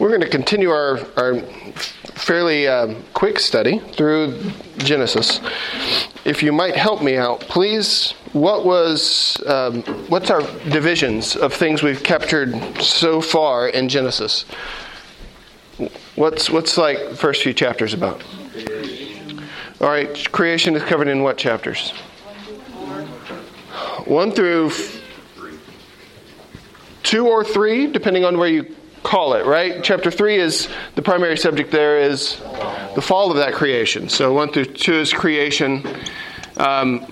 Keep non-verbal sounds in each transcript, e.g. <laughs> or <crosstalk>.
We're going to continue our, our fairly um, quick study through Genesis. If you might help me out, please. What was um, what's our divisions of things we've captured so far in Genesis? What's what's like first few chapters about? All right, creation is covered in what chapters? One through two or three, depending on where you call it, right? Chapter 3 is the primary subject there is the fall of that creation. So 1 through 2 is creation. Um,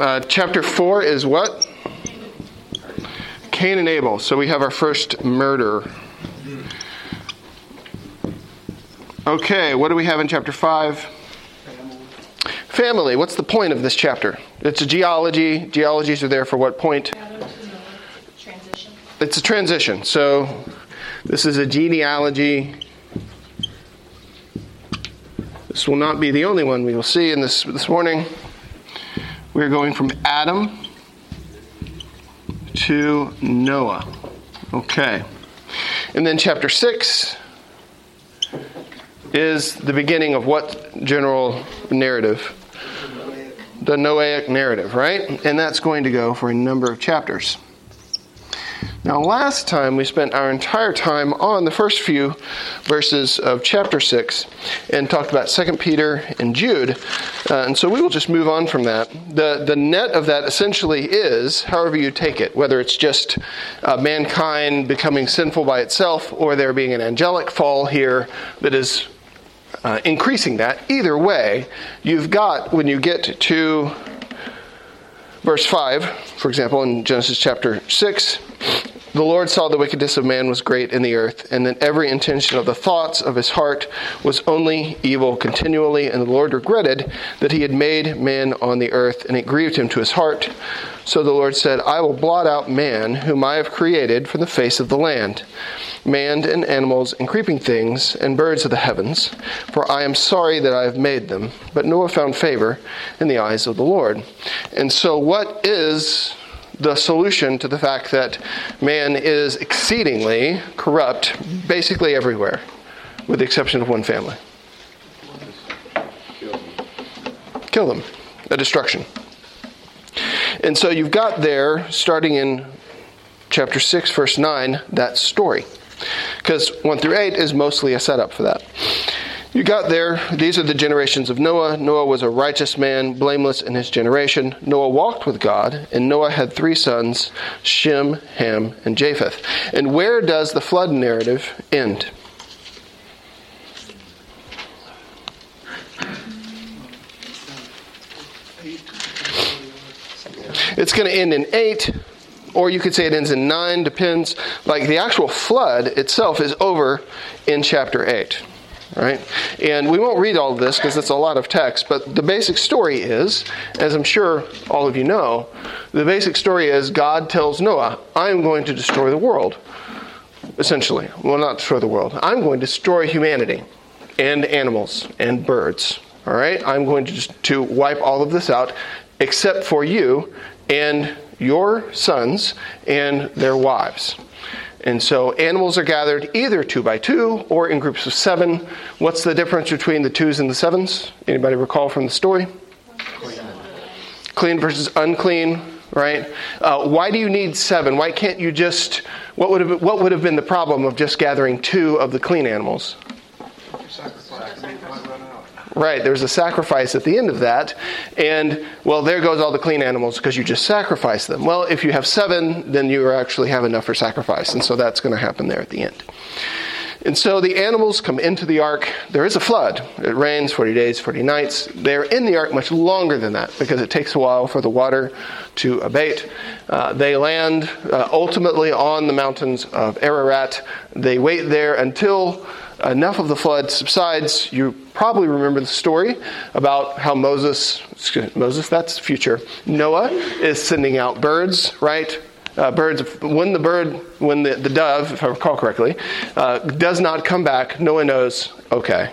uh, chapter 4 is what? Cain and Abel. So we have our first murder. Okay, what do we have in chapter 5? Family. What's the point of this chapter? It's a geology. Geologies are there for what point? It's a transition. So this is a genealogy. This will not be the only one we will see in this this morning. We're going from Adam to Noah. Okay. And then chapter 6 is the beginning of what general narrative? The Noahic narrative, right? And that's going to go for a number of chapters. Now, last time we spent our entire time on the first few verses of chapter 6 and talked about 2 Peter and Jude. Uh, and so we will just move on from that. The, the net of that essentially is, however you take it, whether it's just uh, mankind becoming sinful by itself or there being an angelic fall here that is uh, increasing that. Either way, you've got, when you get to verse 5, for example, in Genesis chapter 6, the Lord saw the wickedness of man was great in the earth, and that every intention of the thoughts of his heart was only evil continually. And the Lord regretted that he had made man on the earth, and it grieved him to his heart. So the Lord said, I will blot out man, whom I have created from the face of the land, man and animals and creeping things and birds of the heavens, for I am sorry that I have made them. But Noah found favor in the eyes of the Lord. And so, what is the solution to the fact that man is exceedingly corrupt basically everywhere, with the exception of one family. Kill them. A destruction. And so you've got there, starting in chapter 6, verse 9, that story. Because 1 through 8 is mostly a setup for that. You got there. These are the generations of Noah. Noah was a righteous man, blameless in his generation. Noah walked with God, and Noah had three sons Shem, Ham, and Japheth. And where does the flood narrative end? It's going to end in 8, or you could say it ends in 9, depends. Like the actual flood itself is over in chapter 8 right? And we won't read all of this because it's a lot of text, but the basic story is, as I'm sure all of you know, the basic story is God tells Noah, I am going to destroy the world. Essentially. Well, not destroy the world. I'm going to destroy humanity and animals and birds. All right? I'm going to just to wipe all of this out except for you and your sons and their wives. And so animals are gathered either two by two or in groups of seven. What's the difference between the twos and the sevens? Anybody recall from the story? Clean, versus unclean, right? Uh, why do you need seven? Why can't you just? What would have what would have been the problem of just gathering two of the clean animals? Right, there's a sacrifice at the end of that. And, well, there goes all the clean animals because you just sacrifice them. Well, if you have seven, then you actually have enough for sacrifice. And so that's going to happen there at the end. And so the animals come into the ark. There is a flood. It rains 40 days, 40 nights. They're in the ark much longer than that because it takes a while for the water to abate. Uh, they land uh, ultimately on the mountains of Ararat. They wait there until enough of the flood subsides, you probably remember the story about how Moses, Moses, that's future, Noah is sending out birds, right? Uh, birds, when the bird, when the, the dove, if I recall correctly, uh, does not come back, Noah knows, okay,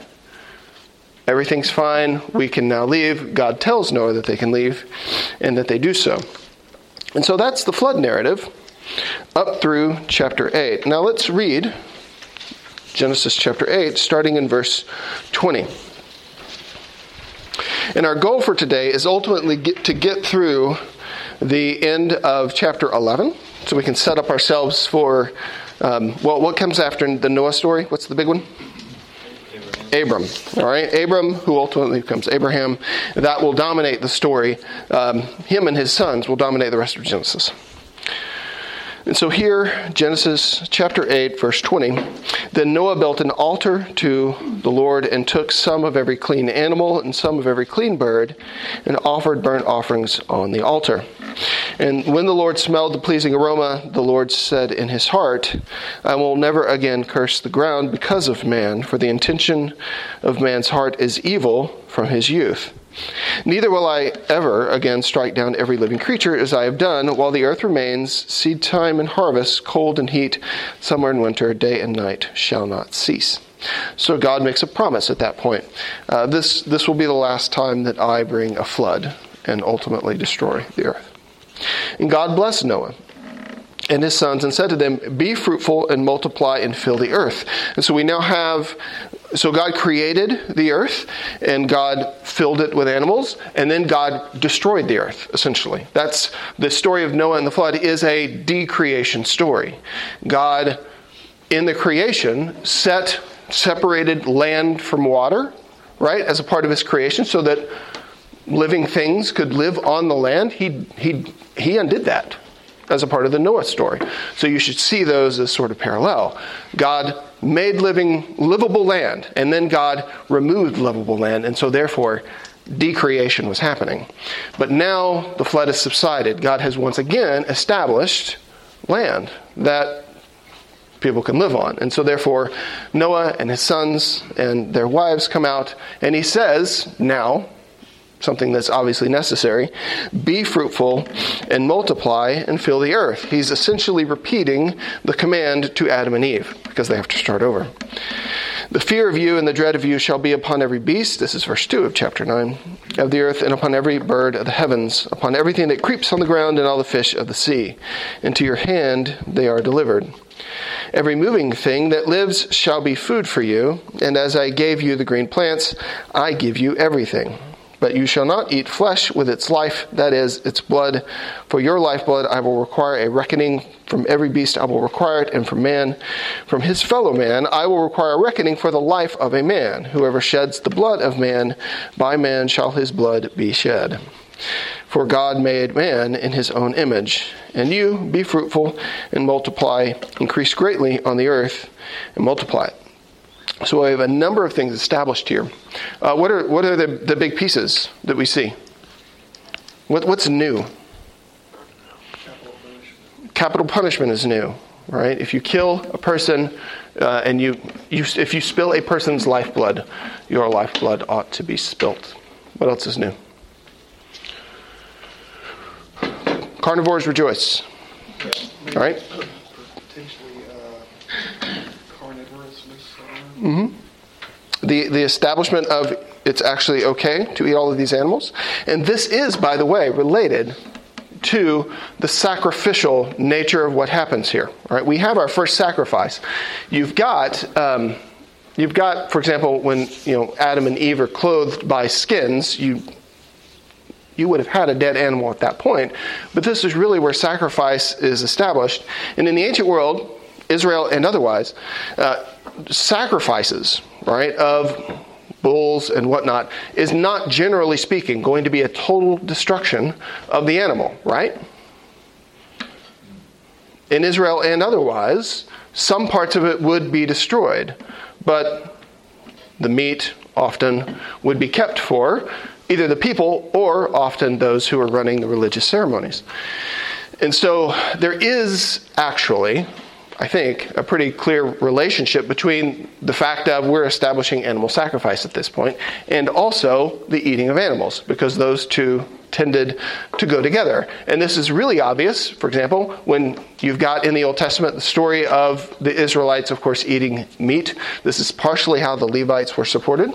everything's fine, we can now leave. God tells Noah that they can leave, and that they do so. And so that's the flood narrative up through chapter 8. Now let's read Genesis chapter 8, starting in verse 20. And our goal for today is ultimately get, to get through the end of chapter 11 so we can set up ourselves for, um, well, what comes after the Noah story? What's the big one? Abram. All right, Abram, who ultimately becomes Abraham, that will dominate the story. Um, him and his sons will dominate the rest of Genesis. And so here, Genesis chapter 8, verse 20. Then Noah built an altar to the Lord and took some of every clean animal and some of every clean bird and offered burnt offerings on the altar. And when the Lord smelled the pleasing aroma, the Lord said in his heart, I will never again curse the ground because of man, for the intention of man's heart is evil from his youth. Neither will I ever again strike down every living creature as I have done, while the earth remains, seed time and harvest, cold and heat, summer and winter, day and night shall not cease. So God makes a promise at that point. Uh, this, this will be the last time that I bring a flood and ultimately destroy the earth. And God blessed Noah and his sons and said to them, Be fruitful and multiply and fill the earth. And so we now have, so God created the earth and God filled it with animals and then God destroyed the earth, essentially. That's the story of Noah and the flood is a decreation story. God, in the creation, set, separated land from water, right, as a part of his creation so that living things could live on the land. He, he, he undid that as a part of the Noah story. So you should see those as sort of parallel. God made living livable land, and then God removed livable land, and so therefore decreation was happening. But now the flood has subsided. God has once again established land that people can live on. And so therefore Noah and his sons and their wives come out and he says, now something that's obviously necessary. Be fruitful and multiply and fill the earth. He's essentially repeating the command to Adam and Eve because they have to start over. The fear of you and the dread of you shall be upon every beast, this is verse 2 of chapter 9, of the earth, and upon every bird of the heavens, upon everything that creeps on the ground, and all the fish of the sea. Into your hand they are delivered. Every moving thing that lives shall be food for you, and as I gave you the green plants, I give you everything. But you shall not eat flesh with its life, that is, its blood. For your lifeblood I will require a reckoning. From every beast I will require it, and from man, from his fellow man, I will require a reckoning for the life of a man. Whoever sheds the blood of man, by man shall his blood be shed. For God made man in his own image. And you be fruitful and multiply, increase greatly on the earth, and multiply it. So we have a number of things established here. Uh, what are, what are the, the big pieces that we see? What, what's new? Capital punishment. Capital punishment is new, right? If you kill a person uh, and you, you, if you spill a person's lifeblood, your lifeblood ought to be spilt. What else is new? Carnivores rejoice. All right? Mm-hmm. The, the establishment of it's actually okay to eat all of these animals. And this is, by the way, related to the sacrificial nature of what happens here. Right? we have our first sacrifice. You've got, um, you've got, for example, when you know Adam and Eve are clothed by skins, you you would have had a dead animal at that point. But this is really where sacrifice is established. And in the ancient world, Israel and otherwise, uh, sacrifices, right, of bulls and whatnot, is not generally speaking going to be a total destruction of the animal, right? In Israel and otherwise, some parts of it would be destroyed, but the meat often would be kept for either the people or often those who are running the religious ceremonies. And so there is actually I think, a pretty clear relationship between the fact of we're establishing animal sacrifice at this point and also the eating of animals, because those two tended to go together. And this is really obvious, for example, when you've got in the Old Testament the story of the Israelites, of course, eating meat. This is partially how the Levites were supported.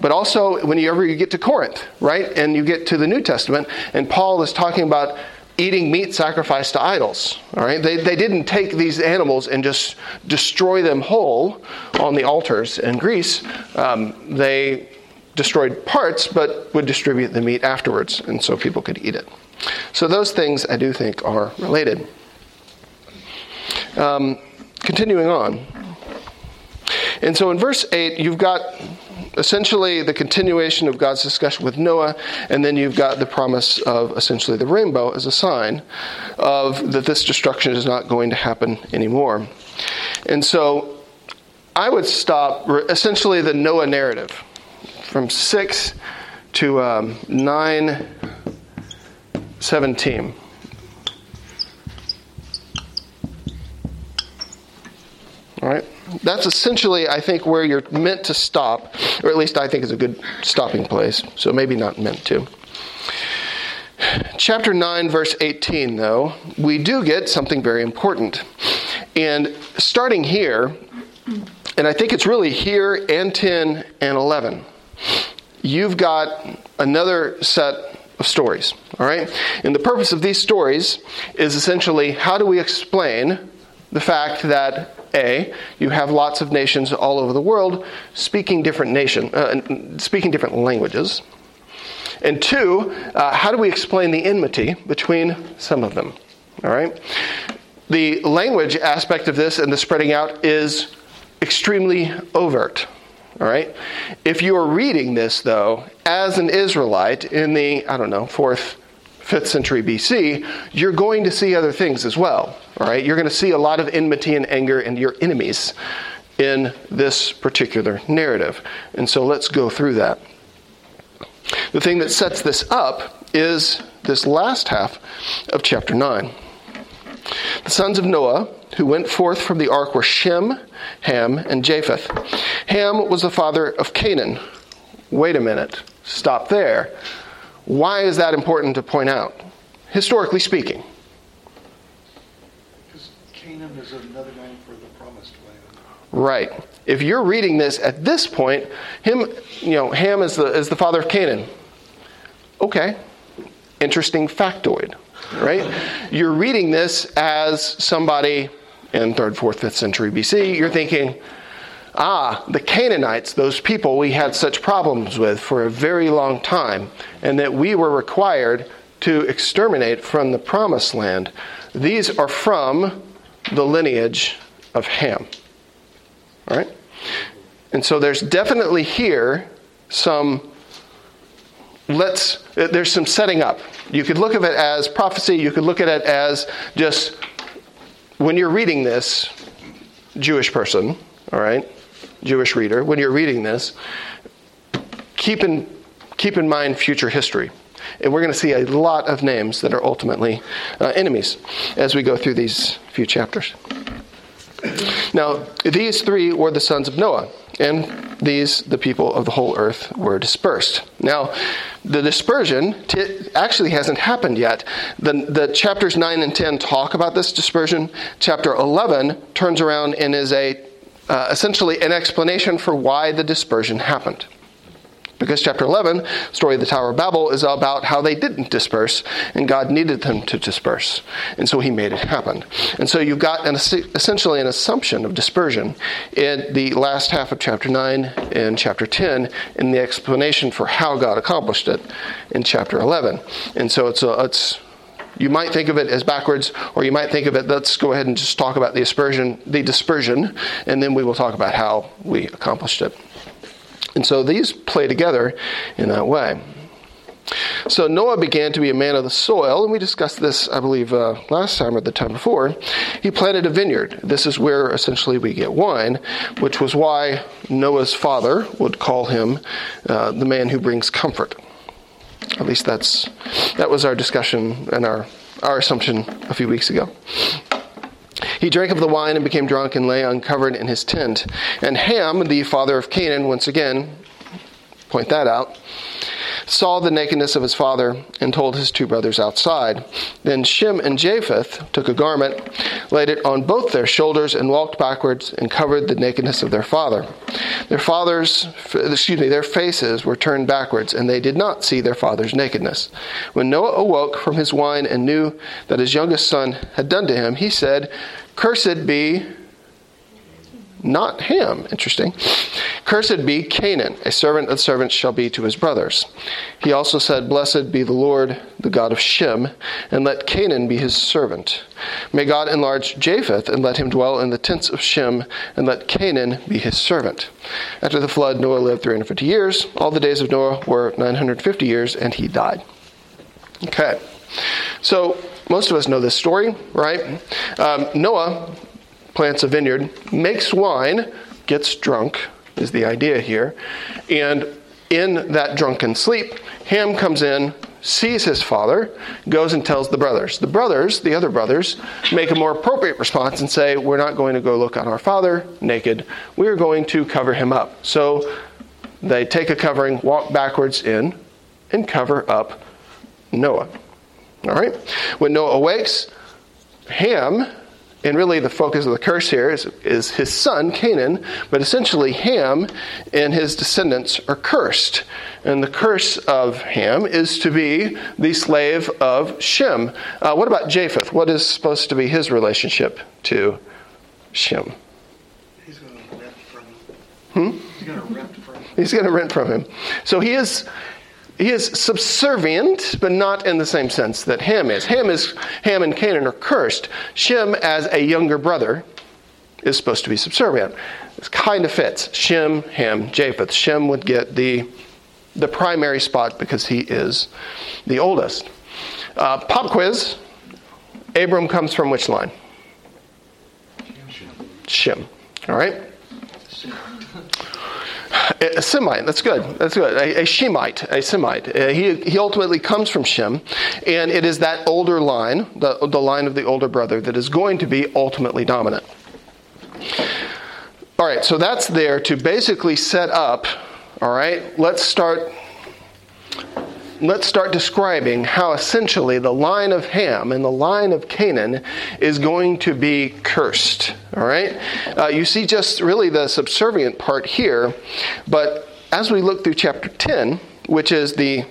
But also, whenever you get to Corinth, right, and you get to the New Testament, and Paul is talking about eating meat sacrificed to idols. All right, they, they didn't take these animals and just destroy them whole on the altars in Greece. Um, they destroyed parts, but would distribute the meat afterwards, and so people could eat it. So those things I do think are related. Um, continuing on. And so in verse 8, you've got essentially the continuation of God's discussion with Noah, and then you've got the promise of essentially the rainbow as a sign of that this destruction is not going to happen anymore. And so I would stop essentially the Noah narrative from 6 to um, 9 17. All right? That's essentially, I think, where you're meant to stop, or at least I think is a good stopping place, so maybe not meant to. Chapter 9, verse 18, though, we do get something very important. And starting here, and I think it's really here and 10 and 11, you've got another set of stories, all right? And the purpose of these stories is essentially how do we explain the fact that a, you have lots of nations all over the world speaking different nation, uh, speaking different languages. And two, uh, how do we explain the enmity between some of them? All right? The language aspect of this and the spreading out is extremely overt. All right? If you are reading this, though, as an Israelite in the, I don't know, fourth, 5th century BC, you're going to see other things as well. All right? You're going to see a lot of enmity and anger and your enemies in this particular narrative. And so let's go through that. The thing that sets this up is this last half of chapter 9. The sons of Noah who went forth from the ark were Shem, Ham, and Japheth. Ham was the father of Canaan. Wait a minute. Stop there. Why is that important to point out? Historically speaking. Because Canaan is another name for the promised land. Right. If you're reading this at this point, him, you know, Ham is the, is the father of Canaan. Okay. Interesting factoid, right? You're reading this as somebody in 3rd, 4th, 5th century BC. You're thinking, ah, the Canaanites, those people we had such problems with for a very long time, and that we were required to exterminate from the promised land, these are from the lineage of Ham. All right? And so there's definitely here some let's there's some setting up. You could look at it as prophecy, you could look at it as just when you're reading this Jewish person, all right? Jewish reader, when you're reading this, keep in, keep in mind future history. And we're going to see a lot of names that are ultimately uh, enemies as we go through these few chapters. Now, these three were the sons of Noah, and these, the people of the whole earth, were dispersed. Now, the dispersion t- actually hasn't happened yet. The, the chapters 9 and 10 talk about this dispersion. Chapter 11 turns around and is a uh, essentially an explanation for why the dispersion happened. Because chapter 11, story of the Tower of Babel, is about how they didn't disperse, and God needed them to disperse. And so he made it happen. And so you've got an, essentially an assumption of dispersion in the last half of chapter 9 and chapter 10, in the explanation for how God accomplished it in chapter 11. And so it's, a, it's you might think of it as backwards, or you might think of it, let's go ahead and just talk about the dispersion, the dispersion, and then we will talk about how we accomplished it. And so these play together in that way. So Noah began to be a man of the soil, and we discussed this, I believe, uh, last time or the time before. He planted a vineyard. This is where essentially we get wine, which was why Noah's father would call him uh, the man who brings comfort. At least that's that was our discussion and our our assumption a few weeks ago. He drank of the wine and became drunk and lay uncovered in his tent. And Ham, the father of Canaan, once again, point that out, saw the nakedness of his father and told his two brothers outside. Then Shem and Japheth took a garment, laid it on both their shoulders, and walked backwards and covered the nakedness of their father. Their fathers, excuse me, their faces were turned backwards, and they did not see their father's nakedness. When Noah awoke from his wine and knew that his youngest son had done to him, he said, Cursed be not Ham. Interesting. Cursed be Canaan, a servant of servants shall be to his brothers. He also said, Blessed be the Lord, the God of Shem, and let Canaan be his servant. May God enlarge Japheth, and let him dwell in the tents of Shem, and let Canaan be his servant. After the flood, Noah lived 350 years. All the days of Noah were 950 years, and he died. Okay. So, most of us know this story, right? Um, Noah plants a vineyard, makes wine, gets drunk, is the idea here. And in that drunken sleep, Ham comes in, sees his father, goes and tells the brothers. The brothers, the other brothers, make a more appropriate response and say, We're not going to go look at our father naked. We're going to cover him up. So they take a covering, walk backwards in, and cover up Noah. All right? When Noah awakes, Ham and really the focus of the curse here is, is his son, Canaan, but essentially Ham and his descendants are cursed. And the curse of Ham is to be the slave of Shem. Uh, what about Japheth? What is supposed to be his relationship to Shem? He's going to rent from him. Hmm? He's going to rent from him. He's going to rent from him. So he is he is subservient, but not in the same sense that Ham is. Ham is Ham and Canaan are cursed. Shem, as a younger brother, is supposed to be subservient. This kind of fits. Shem, Ham, Japheth. Shem would get the the primary spot because he is the oldest. Uh, pop quiz. Abram comes from which line? Shem. All right. <laughs> A Semite, that's good. That's good. A, a Shemite, a Semite. Uh, he, he ultimately comes from Shem, and it is that older line, the, the line of the older brother, that is going to be ultimately dominant. All right, so that's there to basically set up. All right, let's start let's start describing how essentially the line of Ham and the line of Canaan is going to be cursed. All right? Uh, you see just really the subservient part here, but as we look through chapter 10, which is the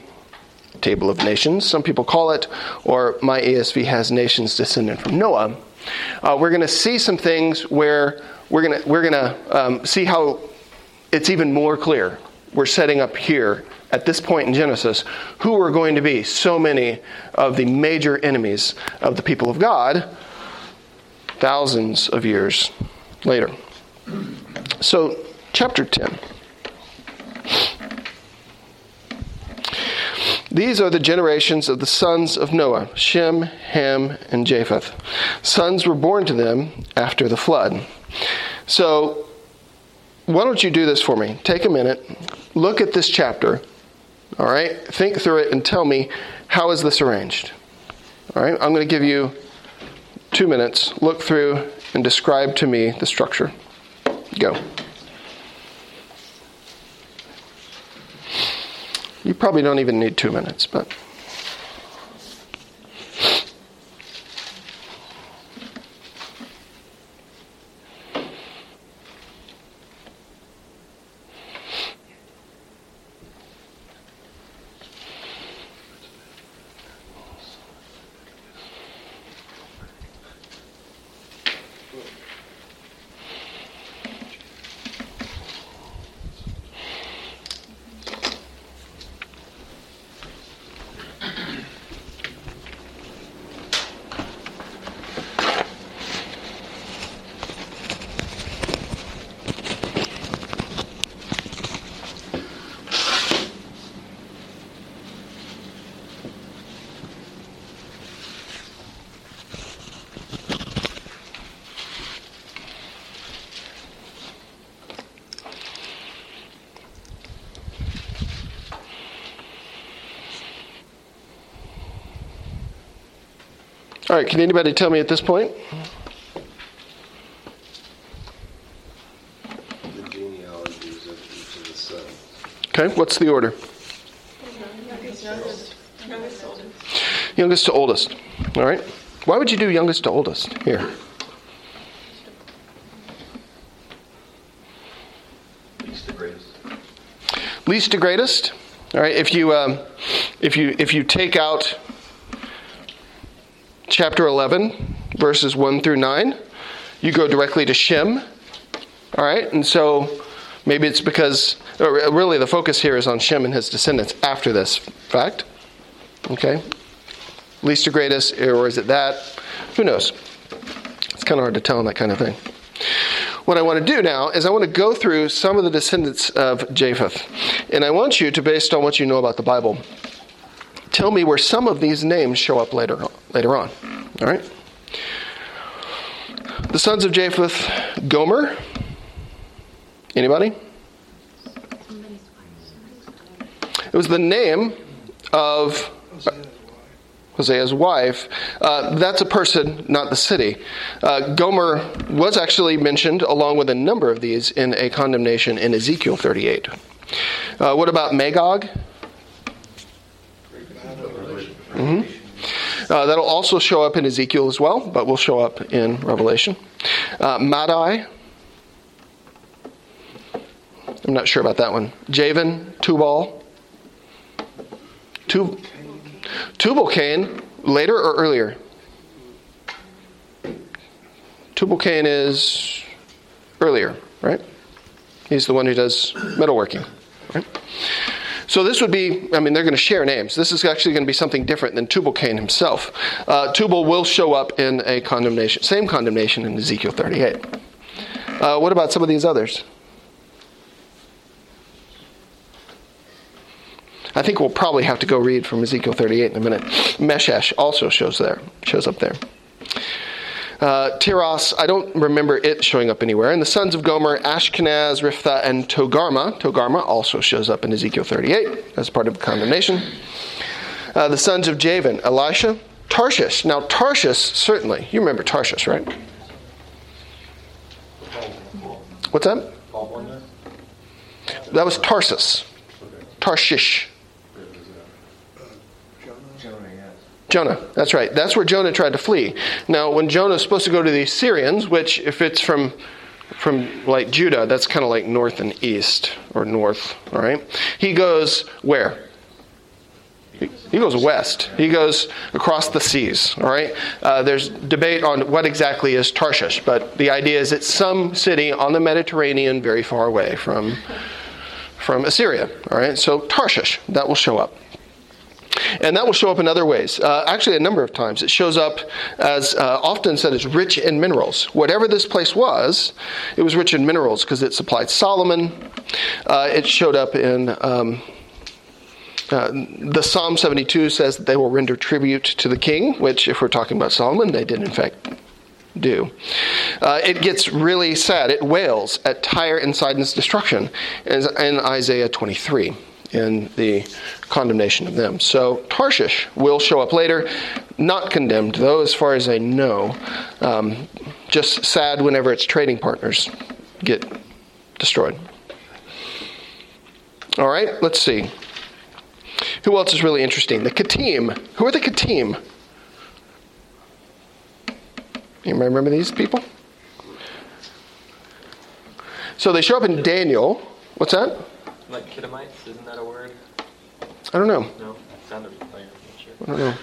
table of nations, some people call it, or my ESV has nations descended from Noah, uh, we're going to see some things where we're going we're to um, see how it's even more clear. We're setting up here at this point in Genesis who are going to be so many of the major enemies of the people of God thousands of years later. So, chapter 10. These are the generations of the sons of Noah Shem, Ham, and Japheth. Sons were born to them after the flood. So, why don't you do this for me? Take a minute, look at this chapter, all right? Think through it and tell me how is this arranged? All right? I'm going to give you two minutes. Look through and describe to me the structure. Go. You probably don't even need two minutes, but. All right, can anybody tell me at this point? The genealogies of each of the sons. Okay, what's the order? Youngest to oldest. Youngest to oldest. All right. Why would you do youngest to oldest here? Least to greatest. Least to greatest. All right. If you um, if you if you take out chapter eleven, verses one through nine, you go directly to Shem. All right. And so maybe it's because or really the focus here is on Shem and his descendants after this fact. Okay. Least to greatest, or is it that? Who knows? It's kind of hard to tell on that kind of thing. What I want to do now is I want to go through some of the descendants of Japheth. And I want you to, based on what you know about the Bible, tell me where some of these names show up later on. Later on. All right? The sons of Japheth, Gomer. Anybody? It was the name of Hosea's wife. Uh, that's a person, not the city. Uh, Gomer was actually mentioned along with a number of these in a condemnation in Ezekiel 38. Uh, what about Magog? Mm-hmm. Uh, that'll also show up in Ezekiel as well, but will show up in Revelation. Uh, Madai. I'm not sure about that one. Javan, Tubal. Tub- Tubal Cain, later or earlier? Tubal Cain is earlier, right? He's the one who does metalworking, right? So this would be, I mean, they're going to share names. This is actually going to be something different than Tubal Cain himself. Uh, Tubal will show up in a condemnation, same condemnation in Ezekiel 38. Uh, what about some of these others? I think we'll probably have to go read from Ezekiel 38 in a minute. Meshech also shows there, shows up there. Uh, Tiras, I don't remember it showing up anywhere. And the sons of Gomer, Ashkenaz, Riphath, and Togarmah. Togarmah also shows up in Ezekiel 38 as part of the condemnation. Uh, the sons of Javan, Elishah, Tarshish. Now, Tarshish, certainly. You remember Tarshish, right? What's that? That was Tarsus. Tarshish. Jonah, that's right. That's where Jonah tried to flee. Now, when Jonah is supposed to go to the Assyrians, which, if it's from from like Judah, that's kind of like north and east or north. All right, he goes where? He goes west. He goes across the seas. All right. Uh, there's debate on what exactly is Tarshish, but the idea is it's some city on the Mediterranean, very far away from from Assyria. All right. So Tarshish that will show up. And that will show up in other ways. Uh, actually, a number of times. It shows up as uh, often said as rich in minerals. Whatever this place was, it was rich in minerals because it supplied Solomon. Uh, it showed up in. Um, uh, the Psalm 72 says that they will render tribute to the king, which, if we're talking about Solomon, they did in fact do. Uh, it gets really sad. It wails at Tyre and Sidon's destruction in, in Isaiah 23 in the condemnation of them. So Tarshish will show up later, not condemned, though, as far as I know. Um, just sad whenever its trading partners get destroyed. All right, let's see. Who else is really interesting? The Kittim. Who are the Kittim? You remember these people? So they show up in Daniel. What's that? Like Kittamites, isn't that a word? I don't know. No, sounded familiar. Sure. I don't know.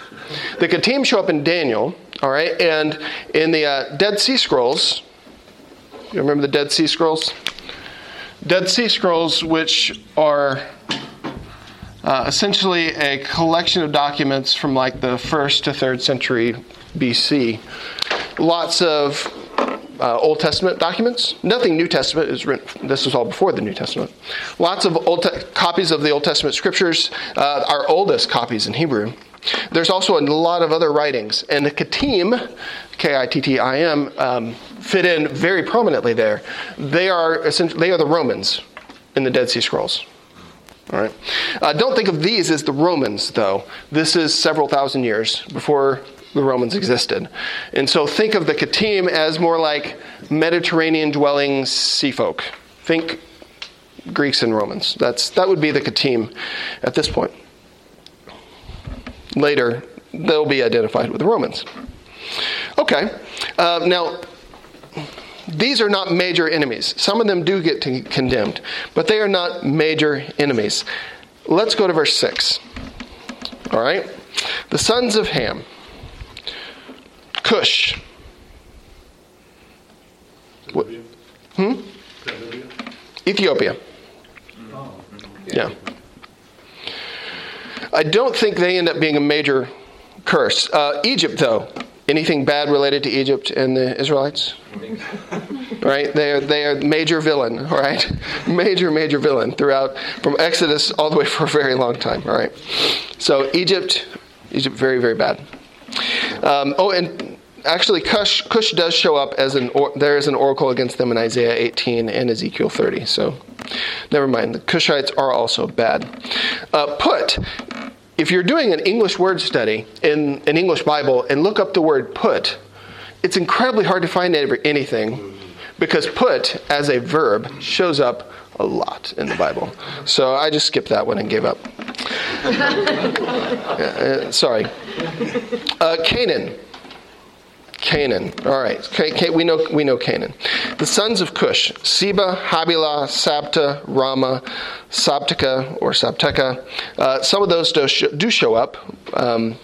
The Kittim show up in Daniel, all right, and in the uh, Dead Sea Scrolls. You remember the Dead Sea Scrolls? Dead Sea Scrolls, which are uh, essentially a collection of documents from like the first to third century BC. Lots of uh, Old Testament documents. Nothing New Testament is written. This was all before the New Testament. Lots of old te- copies of the Old Testament scriptures. Uh, our oldest copies in Hebrew. There's also a lot of other writings, and the Kittim, K-I-T-T-I-M, um, fit in very prominently there. They are essentially they are the Romans in the Dead Sea Scrolls. All right. Uh, don't think of these as the Romans, though. This is several thousand years before the Romans existed. And so think of the Kittim as more like Mediterranean dwelling sea folk. Think Greeks and Romans. That's, that would be the Kittim at this point. later they'll be identified with the Romans. Okay, uh, now these are not major enemies. Some of them do get condemned, but they are not major enemies. Let's go to verse 6. All right? The sons of Ham Cush. What? Hmm? Ethiopia. Yeah. I don't think they end up being a major curse. Uh, Egypt, though, anything bad related to Egypt and the Israelites? <laughs> Right? They are they are major villain. All right, <laughs> major major villain throughout from Exodus all the way for a very long time. All right. So Egypt, Egypt, very very bad. Um, oh, and actually, Cush, Cush does show up as an or, there is an oracle against them in Isaiah 18 and Ezekiel 30. So, never mind. The Cushites are also bad. Uh, put. If you're doing an English word study in an English Bible and look up the word put, it's incredibly hard to find ever- anything because put as a verb shows up a lot in the Bible. So I just skipped that one and gave up. <laughs> Uh, sorry. Uh, Canaan. Canaan. All right. We know we know Canaan. The sons of Cush: Seba, Havilah, Sabta, Rama, Sabteka or Sabteka. Uh, some of those do show, do show up. Um,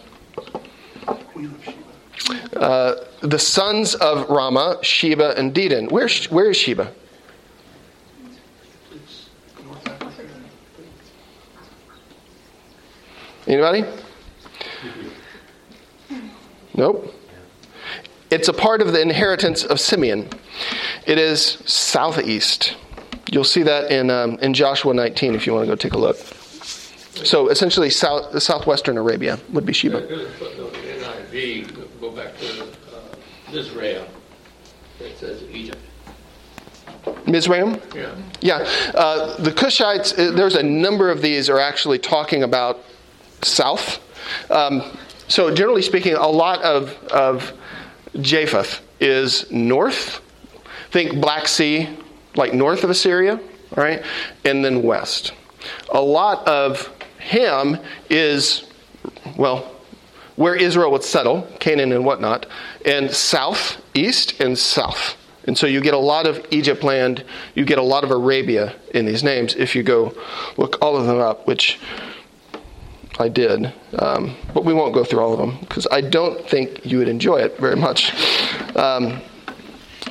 uh, the sons of Rama, Sheba, and Dedan. Where where is Sheba? Anybody? Nope. It's a part of the inheritance of Simeon. It is southeast. You'll see that in, um, in Joshua 19 if you want to go take a look. So essentially, south, southwestern Arabia would be Sheba. There's a footnote in NIV, go back to uh, Israel, that says Egypt. Mizraim? Yeah. Yeah. Uh, the Cushites, uh, there's a number of these are actually talking about south. Um, so, generally speaking, a lot of, of Japheth is north. Think Black Sea, like north of Assyria, all right? And then west. A lot of Ham is, well, where Israel would settle, Canaan and whatnot, and south, east, and south. And so you get a lot of Egypt land, you get a lot of Arabia in these names if you go look all of them up, which I did. Um, but we won't go through all of them because I don't think you would enjoy it very much. Um,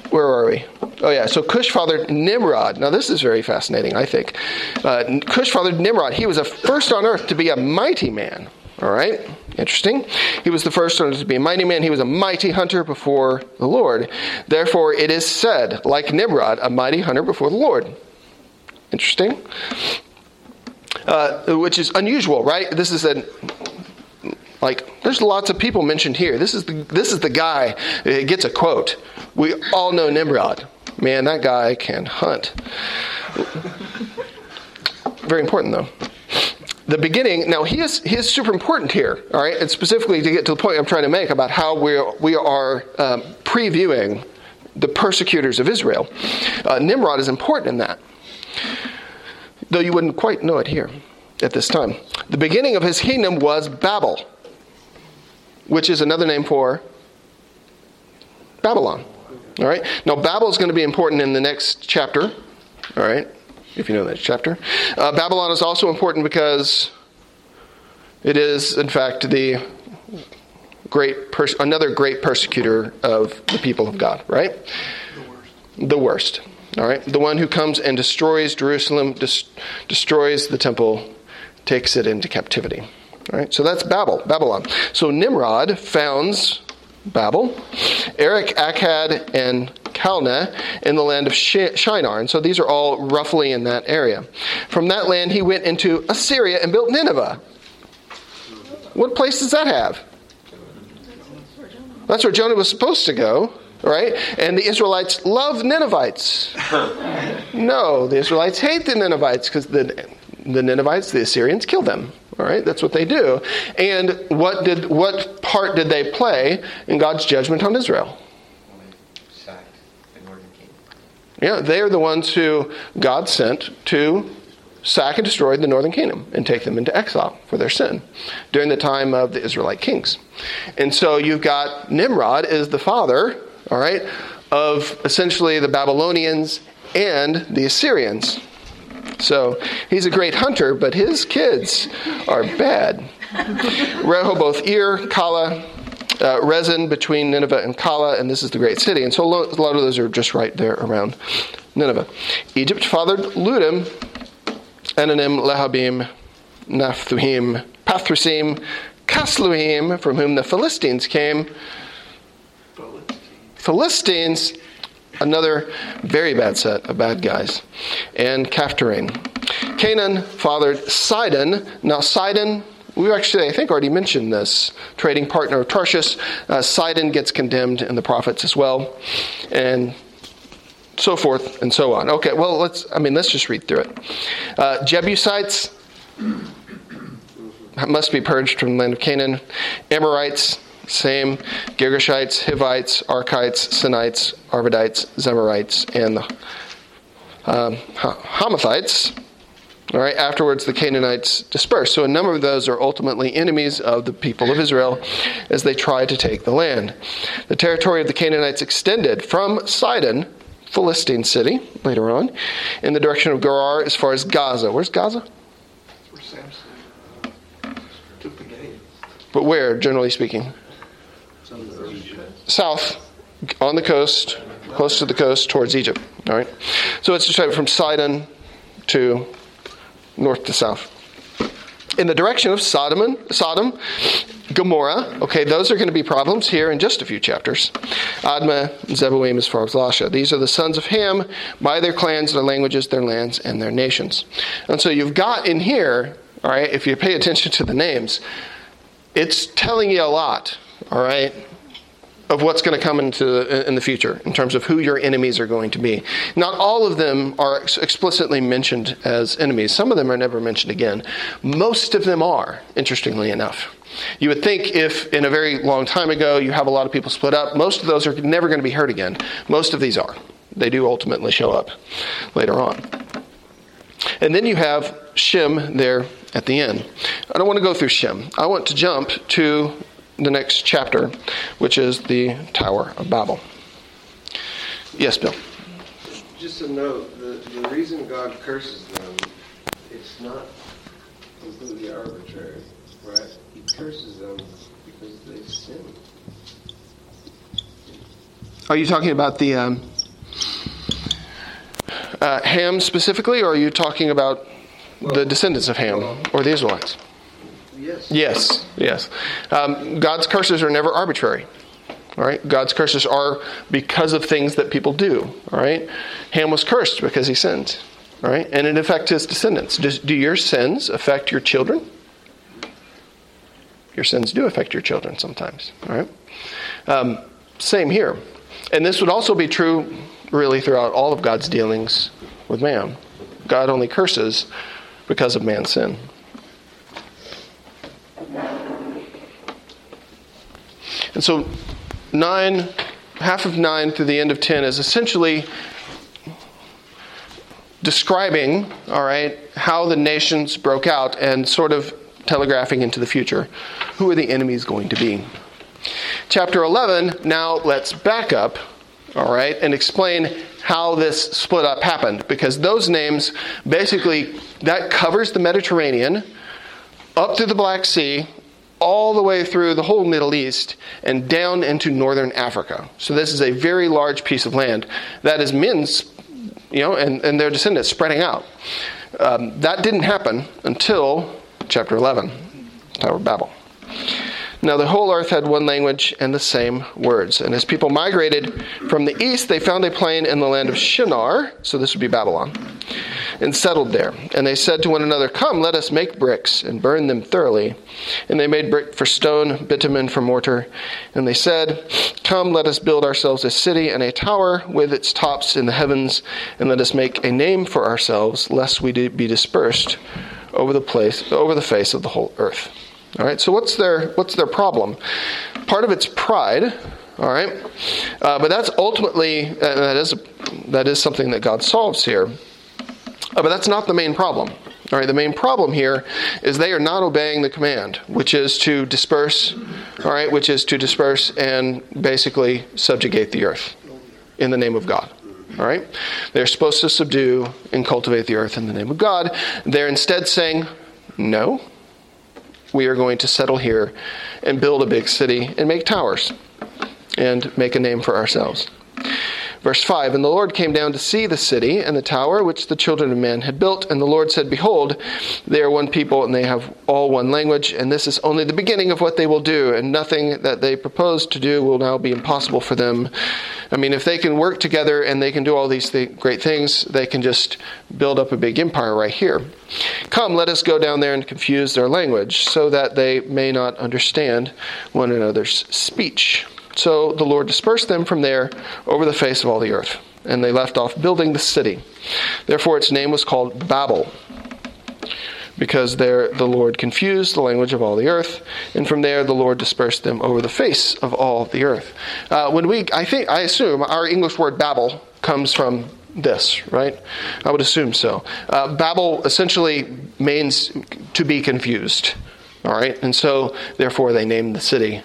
where are we? Oh, yeah. So Cush fathered Nimrod. Now, this is very fascinating, I think. Uh, Cush fathered Nimrod. He was the first on earth to be a mighty man. All right? Interesting. He was the first on earth to be a mighty man. He was a mighty hunter before the Lord. Therefore, it is said, like Nimrod, a mighty hunter before the Lord. Interesting. Uh, which is unusual, right? This is an like there's lots of people mentioned here. This is the this is the guy that gets a quote. We all know Nimrod. Man, that guy can hunt. Very important though. The beginning. Now he is he is super important here. All right, and specifically to get to the point I'm trying to make about how we we are um, previewing the persecutors of Israel. Uh, Nimrod is important in that though you wouldn't quite know it here at this time. The beginning of his kingdom was Babel, which is another name for Babylon. All right. Now Babel is going to be important in the next chapter. All right, if you know that chapter. Uh, Babylon is also important because it is, in fact, the great pers- another great persecutor of the people of God. Right. The worst. The worst. All right, the one who comes and destroys Jerusalem, des- destroys the temple, takes it into captivity. All right, so that's Babel, Babylon. So Nimrod founds Babel, Erech, Akkad, and Calneh in the land of Shi- Shinar. And so these are all roughly in that area. From that land, he went into Assyria and built Nineveh. What place does that have? That's where Jonah was supposed to go, right? And the Israelites love Ninevites. <laughs> No, the Israelites hate the Ninevites because the, the Ninevites, the Assyrians, kill them. All right, that's what they do. And what did what part did they play in God's judgment on Israel? sacked the northern kingdom. Yeah, they are the ones who God sent to sack and destroy the northern kingdom and take them into exile for their sin during the time of the Israelite kings. And so you've got Nimrod is the father, all right, of essentially the Babylonians and the Assyrians. So he's a great hunter, but his kids are bad. <laughs> Rehoboth Ir, Calah, uh, Resen between Nineveh and Calah, and this is the great city. And so a lot of those are just right there around Nineveh. Egypt fathered Ludim, Anamim, Lehabim, Naphtuhim, Pathrusim, Casluhim, from whom the Philistines came. Philistines, another very bad set of bad guys, and Caphtorim. Canaan fathered Sidon. Now, Sidon we actually, I think, already mentioned this. Trading partner of Tarshish. Uh, Sidon gets condemned in the prophets as well. And so forth and so on. Okay, well, let's, I mean, let's just read through it. Uh, Jebusites must be purged from the land of Canaan. Amorites, same. Girgashites, Hivites, Arkites, Sinites, Arvadites, Zemarites, and the um, Hamathites all right, afterwards, the Canaanites dispersed. So a number of those are ultimately enemies of the people of Israel as they try to take the land. The territory of the Canaanites extended from Sidon, Philistine city, later on, in the direction of Gerar as far as Gaza. Where's Gaza? Where Samson took the gate. But where, generally speaking? South, on the coast, close to the coast, towards Egypt. All right. So it's just from Sidon to north to south. In the direction of Sodom, and, Sodom, Gomorrah, okay, those are going to be problems here in just a few chapters. Admah, Zeboim, as far as Lasha. These are the sons of Ham by their clans, their languages, their lands, and their nations. And so you've got in here, all right, if you pay attention to the names, it's telling you a lot, all right? of what's going to come into in the future in terms of who your enemies are going to be. Not all of them are explicitly mentioned as enemies. Some of them are never mentioned again. Most of them are, interestingly enough. You would think if in a very long time ago you have a lot of people split up, most of those are never going to be heard again. Most of these are. They do ultimately show up later on. And then you have Shem there at the end. I don't want to go through Shem. I want to jump to the next chapter, which is the Tower of Babel. Yes, Bill. Just a note: the, the reason God curses them, it's not completely arbitrary, right? He curses them because they sin. Are you talking about the um, uh, Ham specifically, or are you talking about well, the descendants of Ham well, or the Israelites? Yes. Yes. Um, God's curses are never arbitrary. All right, God's curses are because of things that people do. All right, Ham was cursed because he sinned. All right, and it affects his descendants. Does, do your sins affect your children? Your sins do affect your children sometimes. All right, um, same here, and this would also be true really throughout all of God's dealings with man. God only curses because of man's sin. And so, nine, half of nine through the end of ten is essentially describing, all right, how the nations broke out and sort of telegraphing into the future. Who are the enemies going to be? Chapter 11, now let's back up, all right, and explain how this split up happened because those names basically that covers the Mediterranean up to the Black Sea all the way through the whole Middle East and down into northern Africa. So this is a very large piece of land that is men's, you know, and, and their descendants spreading out. Um, that didn't happen until chapter 11, Tower of Babel. Now the whole earth had one language and the same words. And as people migrated from the east, they found a plain in the land of Shinar, so this would be Babylon, and settled there. And they said to one another, Come, let us make bricks and burn them thoroughly. And they made brick for stone, bitumen for mortar. And they said, Come, let us build ourselves a city and a tower with its tops in the heavens, and let us make a name for ourselves, lest we be dispersed over the place over the face of the whole earth. All right. So what's their what's their problem? Part of it's pride. All right. Uh, but that's ultimately that is that is something that God solves here. Uh, but that's not the main problem. All right, the main problem here is they are not obeying the command, which is to disperse, all right, which is to disperse and basically subjugate the earth in the name of God. All right? They're supposed to subdue and cultivate the earth in the name of God. They're instead saying, no, we are going to settle here and build a big city and make towers and make a name for ourselves. Verse 5 And the Lord came down to see the city and the tower which the children of man had built. And the Lord said, Behold, they are one people, and they have all one language, and this is only the beginning of what they will do, and nothing that they propose to do will now be impossible for them. I mean, if they can work together and they can do all these th- great things, they can just build up a big empire right here. Come, let us go down there and confuse their language, so that they may not understand one another's speech. So the Lord dispersed them from there over the face of all the earth, and they left off building the city. Therefore, its name was called Babel, because there the Lord confused the language of all the earth, and from there the Lord dispersed them over the face of all the earth. Uh, when we, I think, I assume our English word Babel comes from this, right? I would assume so. Uh, Babel essentially means to be confused, all right, and so therefore they named the city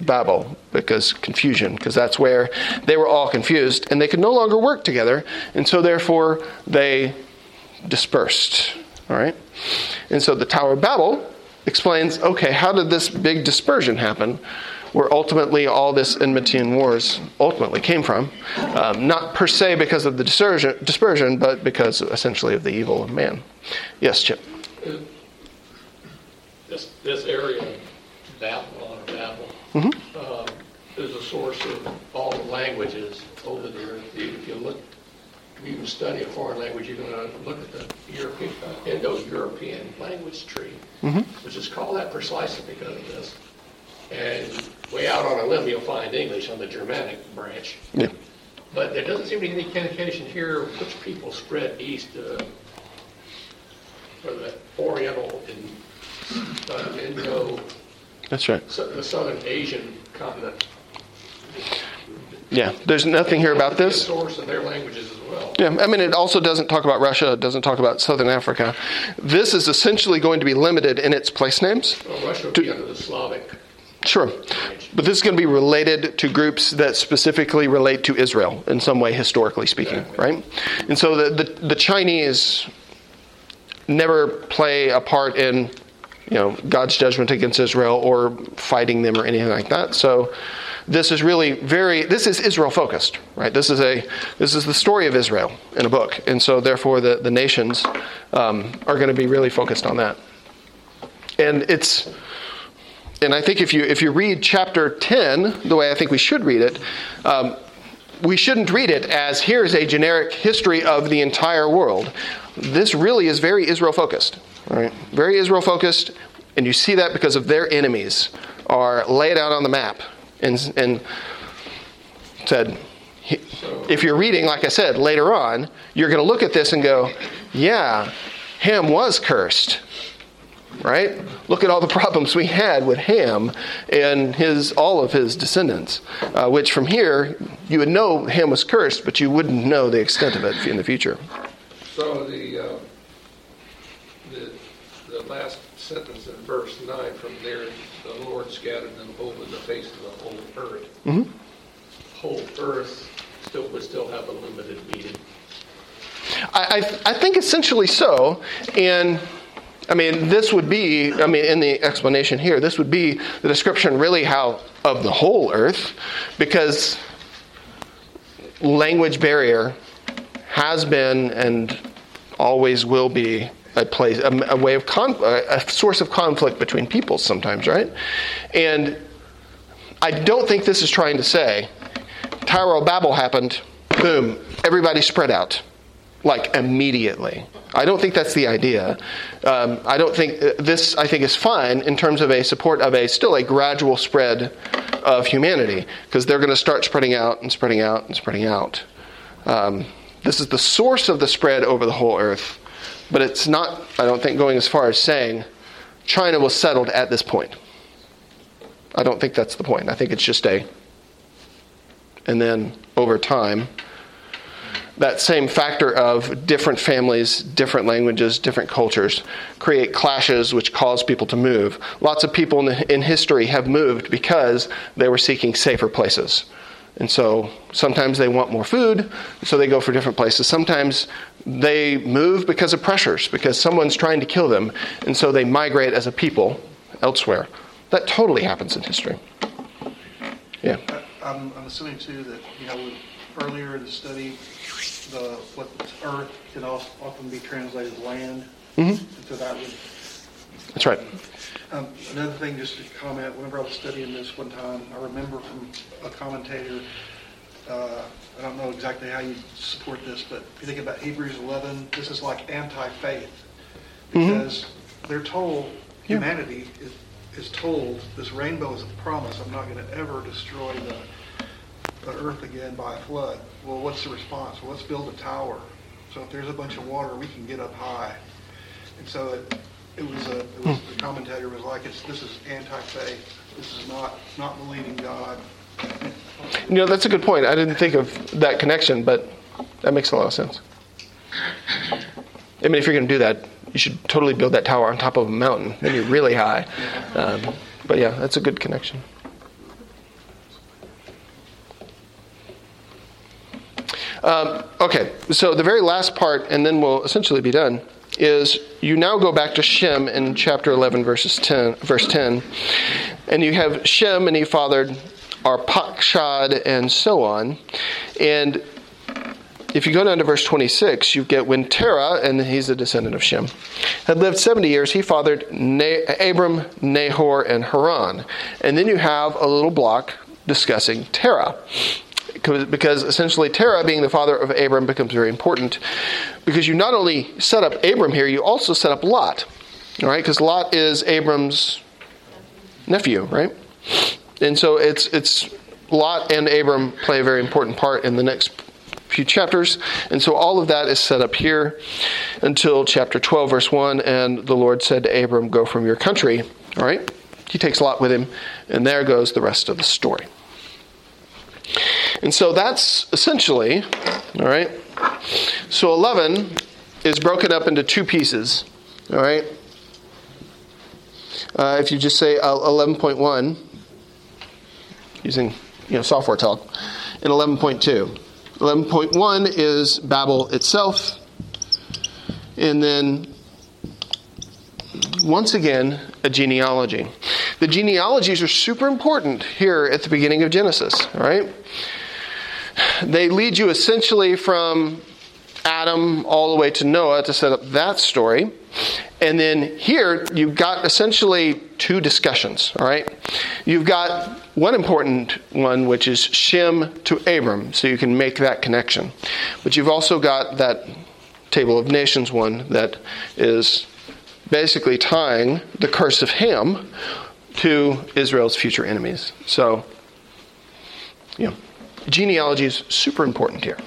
Babel because confusion, because that's where they were all confused and they could no longer work together, and so therefore they dispersed. All right? And so the Tower of Babel explains okay, how did this big dispersion happen? Where ultimately all this enmity and wars ultimately came from. Um, not per se because of the dispersion, but because essentially of the evil of man. Yes, Chip. This, this area, Babel, Mm-hmm. um, is a source of all the languages over there. If you look, if you can study a foreign language, you're going to look at the European, uh, Indo-European language tree, Mm-hmm. which is called that precisely because of this. And way out on a limb, you'll find English on the Germanic branch. Yeah. But there doesn't seem to be any indication here which people spread east uh, for the Oriental and uh, Indo, That's right. so- the Southern Asian continent. Yeah. There's nothing here about Could be a this. Source of their languages as well. Yeah, I mean, it also doesn't talk about Russia, it doesn't talk about Southern Africa. This is essentially going to be limited in its place names. Well, Russia would be under the Slavic. Sure. But this is going to be related to groups that specifically relate to Israel in some way, historically speaking, right? And so the, the, the Chinese never play a part in, you know, God's judgment against Israel or fighting them or anything like that. So this is really very this is Israel focused, right? This is a this is the story of Israel in a book, and so therefore the the nations um, are going to be really focused on that. And it's and I think if you if you read chapter ten the way I think we should read it, um, we shouldn't read it as here's a generic history of the entire world. This really is very Israel focused, right? Very Israel focused, and you see that because of their enemies are laid out on the map and and said. If you're reading, like I said, later on, you're going to look at this and go, yeah, Ham was cursed right? Look at all the <laughs> problems we had with Ham and his all of his descendants. Uh, which from here you would know Ham was cursed, but you wouldn't know the extent of it in the future. So the, the last sentence in verse 9, from there, the Lord scattered them over the face of the whole earth. Mhm. Whole earth still would still have a limited meaning. I, I, I think essentially so, and I mean this would be I mean in the explanation here this would be the description really how of the whole earth because language barrier has been and always will be a place a, a way of con, a, source of conflict between peoples sometimes right and I don't think this is trying to say of Babel happened boom everybody spread out like immediately. I don't think that's the idea. Um, I don't think uh, this. I think is fine in terms of a support of a still a gradual spread of humanity because they're going to start spreading out and spreading out and spreading out. Um, this is the source of the spread over the whole earth, but it's not. I don't think going as far as saying China was settled at this point. I don't think that's the point. I think it's just a, and then over time that same factor of different families, different languages, different cultures create clashes which cause people to move. Lots of people in, in history have moved because they were seeking safer places. And so sometimes they want more food, so they go for different places. Sometimes they move because of pressures, because someone's trying to kill them, and so they migrate as a people elsewhere. That totally happens in history. Yeah. I'm, I'm assuming too that, you know, earlier in the study, the, what earth can also often be translated land. Mm-hmm. So that would, That's right. um, another thing, just to comment, whenever I was studying this one time, I remember from a commentator, uh, I don't know exactly how you support this, but if you think about Hebrews 11, this is like anti-faith. Because they're told, Yeah. humanity is, is told, this rainbow is a promise, I'm not going to ever destroy the, the earth again by a flood. Well, what's the response? Well, let's build a tower. So if there's a bunch of water, we can get up high. And so it, it was a, it was, the commentator was like, it's, this is anti-faith. This is not, not believing God. You know, that's a good point. I didn't think of that connection, but that makes a lot of sense. I mean, if you're going to do that, you should totally build that tower on top of a mountain. Then you're really high. Um, but yeah, that's a good connection. Um, okay, so the very last part, and then we'll essentially be done, is you now go back to Shem in chapter 11, verses 10, verse 10, and you have Shem, and he fathered Arpachshad, and so on. And if you go down to verse 26, you get when Terah, and he's a descendant of Shem, had lived 70 years, he fathered Na- Abram, Nahor, and Haran. And then you have a little block discussing Terah. Because essentially, Terah, being the father of Abram, becomes very important. Because you not only set up Abram here, you also set up Lot. All right? Because Lot is Abram's nephew, right? And so it's it's Lot and Abram play a very important part in the next few chapters. And so all of that is set up here until chapter 12, verse 1. And the Lord said to Abram, Go from your country. All right? He takes Lot with him, and there goes the rest of the story. And so that's essentially, all right? So 11 is broken up into two pieces, all right? Uh, if you just say uh, 11.1, using you know software talk, and 11.2. 11.1 is Babel itself, and then once again a genealogy. The genealogies are super important here at the beginning of Genesis, all right? They lead you essentially from Adam all the way to Noah to set up that story. And then here you've got essentially two discussions, all right? You've got one important one, which is Shem to Abram, so you can make that connection. But you've also got that table of nations one that is basically tying the curse of Ham to Israel's future enemies. So, you know, genealogy is super important here.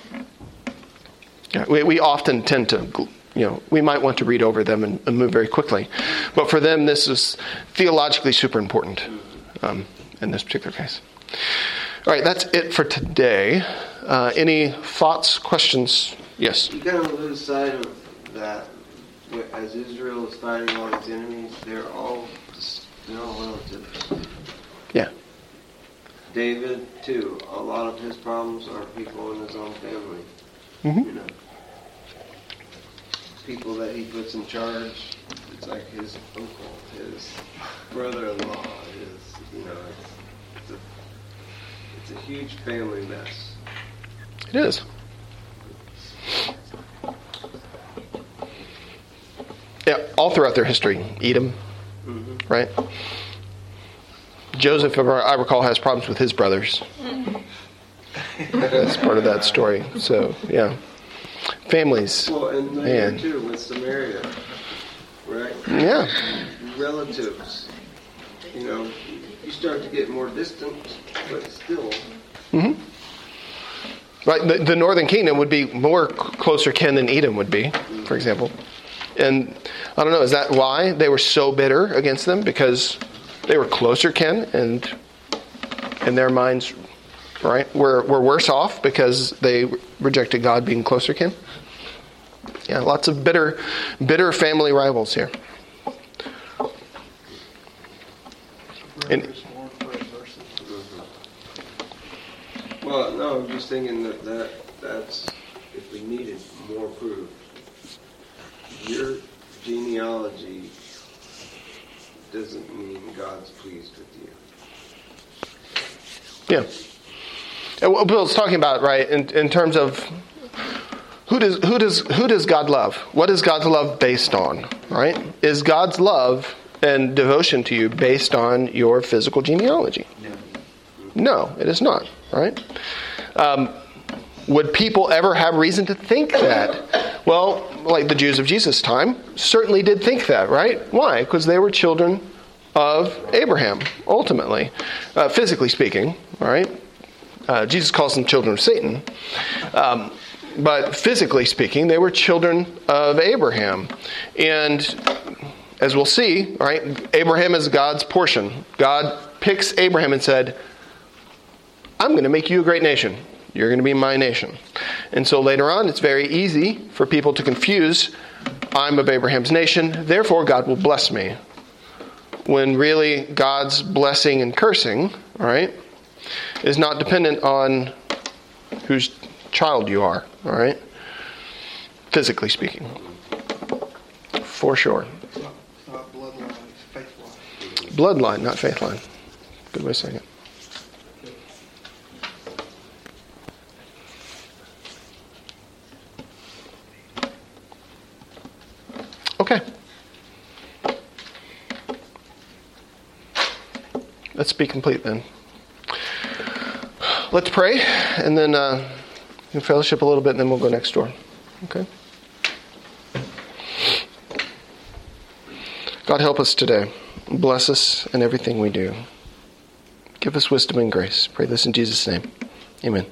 We, we often tend to, you know, we might want to read over them and, and move very quickly. But for them, this is theologically super important um, in this particular case. All right, that's it for today. Uh, any thoughts, questions? Yes. You kind of lose sight of that as Israel is fighting all its enemies. They're all they're all relatives. Yeah. David too. A lot of his problems are people in his own family. Mhm. You know, people that he puts in charge. It's like his uncle, his brother-in-law, his you know. It's, it's a it's a huge family mess. It is. Yeah, all throughout their history, Edom, mm-hmm. right? Joseph, I recall, has problems with his brothers. Mm-hmm. That's part of that story. So, yeah. Families. Well, and Man. too with Samaria, right? Yeah. relatives. You know, you start to get more distant, but still. hmm Right, the, the northern kingdom would be more closer kin than Edom would be, for example. And I don't know, is that why they were so bitter against them? Because they were closer kin and in their minds right? We're, we're worse off because they rejected God being closer kin. Yeah, lots of bitter, bitter family rivals here. And- Brothers mourn for adversity. Well, no, I'm just thinking that, that that's, if we needed more proof, your genealogy doesn't mean God's pleased with you. Yeah. And what Bill's talking about, right, in, in terms of who does who does who does God love? What is God's love based on? Right? Is God's love and devotion to you based on your physical genealogy? No, it is not. Right? Um, would people ever have reason to think that? Well, like the Jews of Jesus' time certainly did think that, right? Why? Because they were children of Abraham, ultimately, uh, physically speaking, right? Uh, Jesus calls them children of Satan. Um, but physically speaking, they were children of Abraham. And as we'll see, right, Abraham is God's portion. God picks Abraham and said, I'm going to make you a great nation. You're going to be my nation. And so later on, it's very easy for people to confuse I'm of Abraham's nation, therefore God will bless me. When really God's blessing and cursing, all right, is not dependent on whose child you are, all right? Physically speaking. For sure. Bloodline. Bloodline, not faith line. Good way of saying it. Okay. Let's be complete then. Let's pray, and then uh, can fellowship a little bit, and then we'll go next door. Okay? God, help us today. Bless us in everything we do. Give us wisdom and grace. Pray this in Jesus' name. Amen.